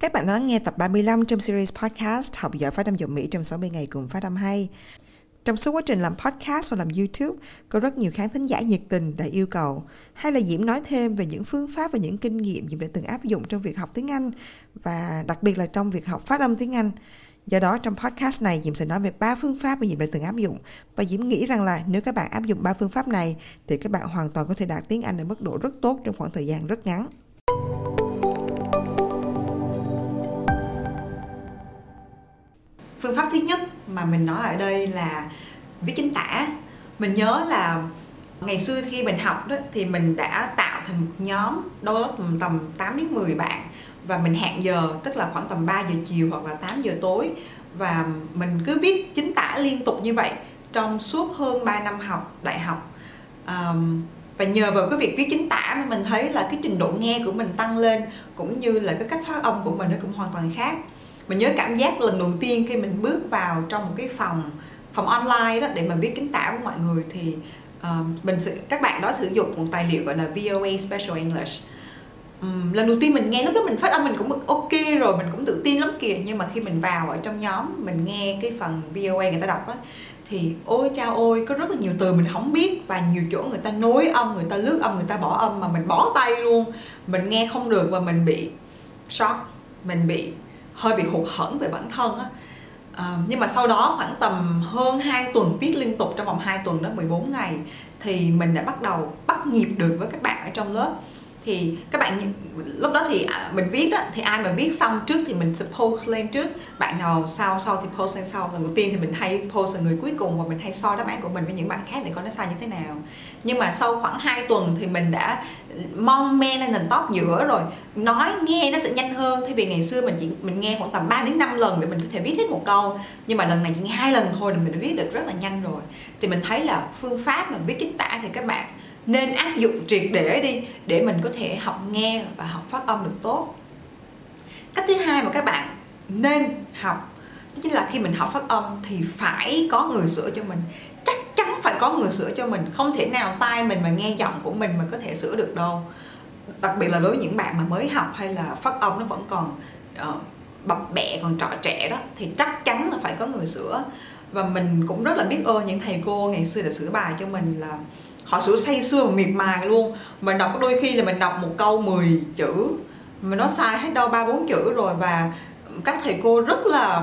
Các bạn đã nghe tập 35 trong series podcast Học giỏi phát âm giọng Mỹ trong 60 ngày cùng phát âm hay. Trong suốt quá trình làm podcast và làm YouTube, có rất nhiều khán thính giả nhiệt tình đã yêu cầu hay là Diễm nói thêm về những phương pháp và những kinh nghiệm Diễm đã từng áp dụng trong việc học tiếng Anh và đặc biệt là trong việc học phát âm tiếng Anh. Do đó trong podcast này Diễm sẽ nói về ba phương pháp mà Diễm đã từng áp dụng và Diễm nghĩ rằng là nếu các bạn áp dụng ba phương pháp này thì các bạn hoàn toàn có thể đạt tiếng Anh ở mức độ rất tốt trong khoảng thời gian rất ngắn. Phương pháp thứ nhất mà mình nói ở đây là viết chính tả. Mình nhớ là ngày xưa khi mình học đó thì mình đã tạo thành một nhóm đôi lúc tầm 8 đến 10 bạn. Và mình hẹn giờ tức là khoảng tầm 3 giờ chiều hoặc là 8 giờ tối. Và mình cứ viết chính tả liên tục như vậy trong suốt hơn 3 năm học đại học. Um, và nhờ vào cái việc viết chính tả mà mình thấy là cái trình độ nghe của mình tăng lên cũng như là cái cách phát âm của mình nó cũng hoàn toàn khác mình nhớ cảm giác lần đầu tiên khi mình bước vào trong một cái phòng phòng online đó để mà viết kính tả với mọi người thì uh, mình sự các bạn đó sử dụng một tài liệu gọi là VOA Special English. Um, lần đầu tiên mình nghe lúc đó mình phát âm mình cũng ok rồi mình cũng tự tin lắm kìa. Nhưng mà khi mình vào ở trong nhóm mình nghe cái phần VOA người ta đọc đó thì ôi cha ôi có rất là nhiều từ mình không biết và nhiều chỗ người ta nối âm người ta lướt âm người ta bỏ âm mà mình bỏ tay luôn. Mình nghe không được và mình bị shock mình bị hơi bị hụt hẫng về bản thân á. À, nhưng mà sau đó khoảng tầm hơn 2 tuần viết liên tục trong vòng 2 tuần đó 14 ngày thì mình đã bắt đầu bắt nhịp được với các bạn ở trong lớp thì các bạn lúc đó thì à, mình viết đó thì ai mà viết xong trước thì mình sẽ post lên trước. Bạn nào sau sau thì post lên sau. Lần đầu tiên thì mình hay post là người cuối cùng và mình hay so đáp án của mình với những bạn khác để coi nó sai như thế nào. Nhưng mà sau khoảng 2 tuần thì mình đã mong men lên nền top giữa rồi. Nói, nghe nó sẽ nhanh hơn. Thay vì ngày xưa mình chỉ, mình nghe khoảng tầm 3 đến 5 lần để mình có thể viết hết một câu. Nhưng mà lần này chỉ nghe hai lần thôi là mình đã viết được rất là nhanh rồi. Thì mình thấy là phương pháp mà viết kích tả thì các bạn nên áp dụng triệt để đi để mình có thể học nghe và học phát âm được tốt. Cách thứ hai mà các bạn nên học đó chính là khi mình học phát âm thì phải có người sửa cho mình. Chắc chắn phải có người sửa cho mình không thể nào tai mình mà nghe giọng của mình mà có thể sửa được đâu. Đặc biệt là đối với những bạn mà mới học hay là phát âm nó vẫn còn uh, bập bẹ còn trọ trẻ đó thì chắc chắn là phải có người sửa. Và mình cũng rất là biết ơn những thầy cô ngày xưa đã sửa bài cho mình là họ sửa say sưa và miệt mài luôn. Mình đọc đôi khi là mình đọc một câu 10 chữ mà nó sai hết đâu ba bốn chữ rồi. Và các thầy cô rất là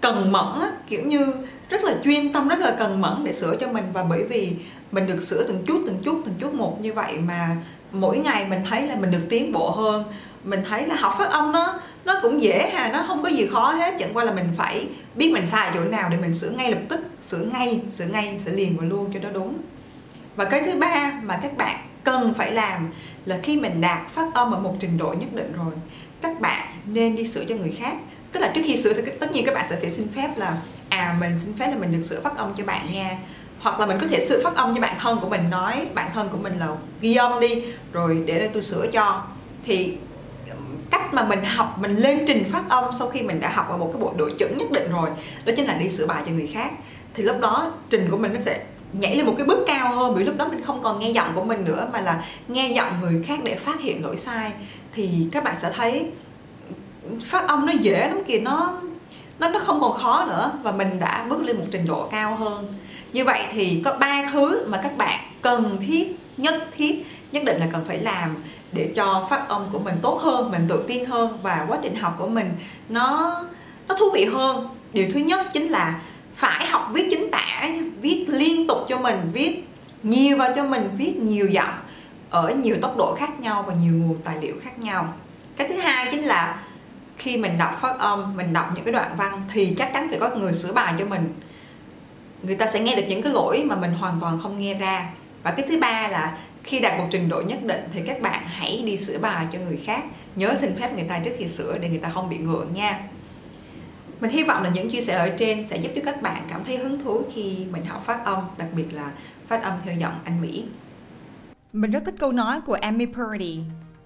cần mẫn á, kiểu như rất là chuyên tâm rất là cần mẫn để sửa cho mình. Và bởi vì mình được sửa từng chút từng chút từng chút một như vậy mà mỗi ngày mình thấy là mình được tiến bộ hơn. Mình thấy là học phát âm nó nó cũng dễ hà nó không có gì khó hết. Chẳng qua là mình phải biết mình sai chỗ nào để mình sửa ngay lập tức sửa ngay sửa ngay sửa liền và luôn cho nó đúng và cái thứ ba mà các bạn cần phải làm là khi mình đạt phát âm ở một trình độ nhất định rồi, các bạn nên đi sửa cho người khác. Tức là trước khi sửa thì tất nhiên các bạn sẽ phải xin phép là à mình xin phép là mình được sửa phát âm cho bạn nha. Hoặc là mình có thể sửa phát âm cho bạn thân của mình nói, bạn thân của mình là ghi âm đi, rồi để đây tôi sửa cho. Thì cách mà mình học, mình lên trình phát âm sau khi mình đã học ở một cái bộ độ chuẩn nhất định rồi, đó chính là đi sửa bài cho người khác. Thì lúc đó trình của mình nó sẽ nhảy lên một cái bước cao hơn, bởi lúc đó mình không còn nghe giọng của mình nữa, mà là nghe giọng người khác để phát hiện lỗi sai. Thì các bạn sẽ thấy phát âm nó dễ lắm kìa, nó nó nó không còn khó nữa. Và mình đã bước lên một trình độ cao hơn. Như vậy thì có ba thứ mà các bạn cần thiết, nhất thiết, nhất định là cần phải làm để cho phát âm của mình tốt hơn, mình tự tin hơn và quá trình học của mình nó nó thú vị hơn. Điều thứ nhất chính là phải học viết chính tả viết liên tục cho mình viết, nhiều vào cho mình viết nhiều giọng, ở nhiều tốc độ khác nhau và nhiều nguồn tài liệu khác nhau. Cái thứ hai chính là khi mình đọc phát âm, mình đọc những cái đoạn văn thì chắc chắn phải có người sửa bài cho mình. Người ta sẽ nghe được những cái lỗi mà mình hoàn toàn không nghe ra. Và cái thứ ba là khi đạt một trình độ nhất định thì các bạn hãy đi sửa bài cho người khác. Nhớ xin phép người ta trước khi sửa để người ta không bị ngượng nha mình hy vọng là những chia sẻ ở trên sẽ giúp cho các bạn cảm thấy hứng thú khi mình học phát âm đặc biệt là phát âm theo giọng Anh Mỹ mình rất thích câu nói của Amy Purdy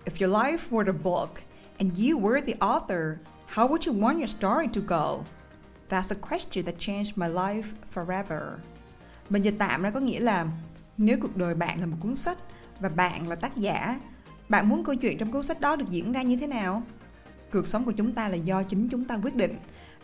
If your life were a book and you were the author, how would you want your story to go? That's a question that changed my life forever. Mình dịch tạm ra có nghĩa là nếu cuộc đời bạn là một cuốn sách và bạn là tác giả, bạn muốn câu chuyện trong cuốn sách đó được diễn ra như thế nào? cuộc sống của chúng ta là do chính chúng ta quyết định.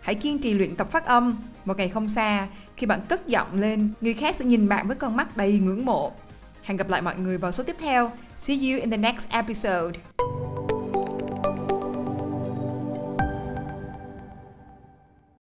Hãy kiên trì luyện tập phát âm. Một ngày không xa, khi bạn cất giọng lên, người khác sẽ nhìn bạn với con mắt đầy ngưỡng mộ. Hẹn gặp lại mọi người vào số tiếp theo. See you in the next episode.